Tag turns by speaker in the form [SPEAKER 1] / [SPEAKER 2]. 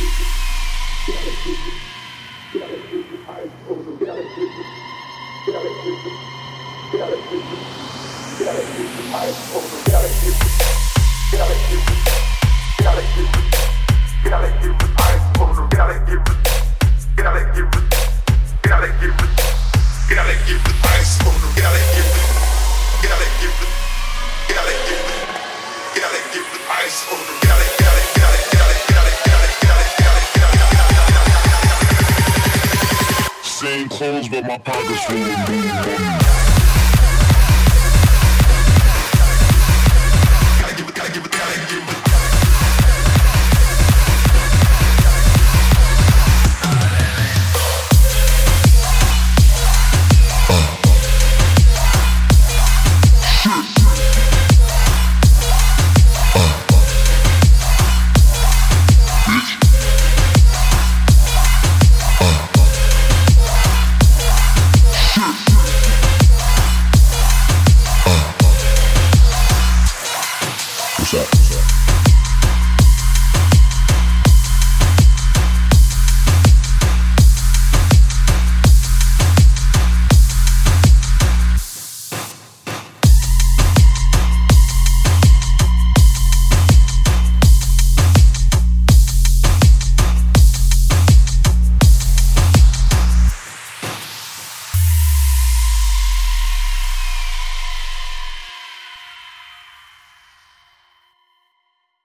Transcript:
[SPEAKER 1] Same clothes, but my pockets full of money. Music.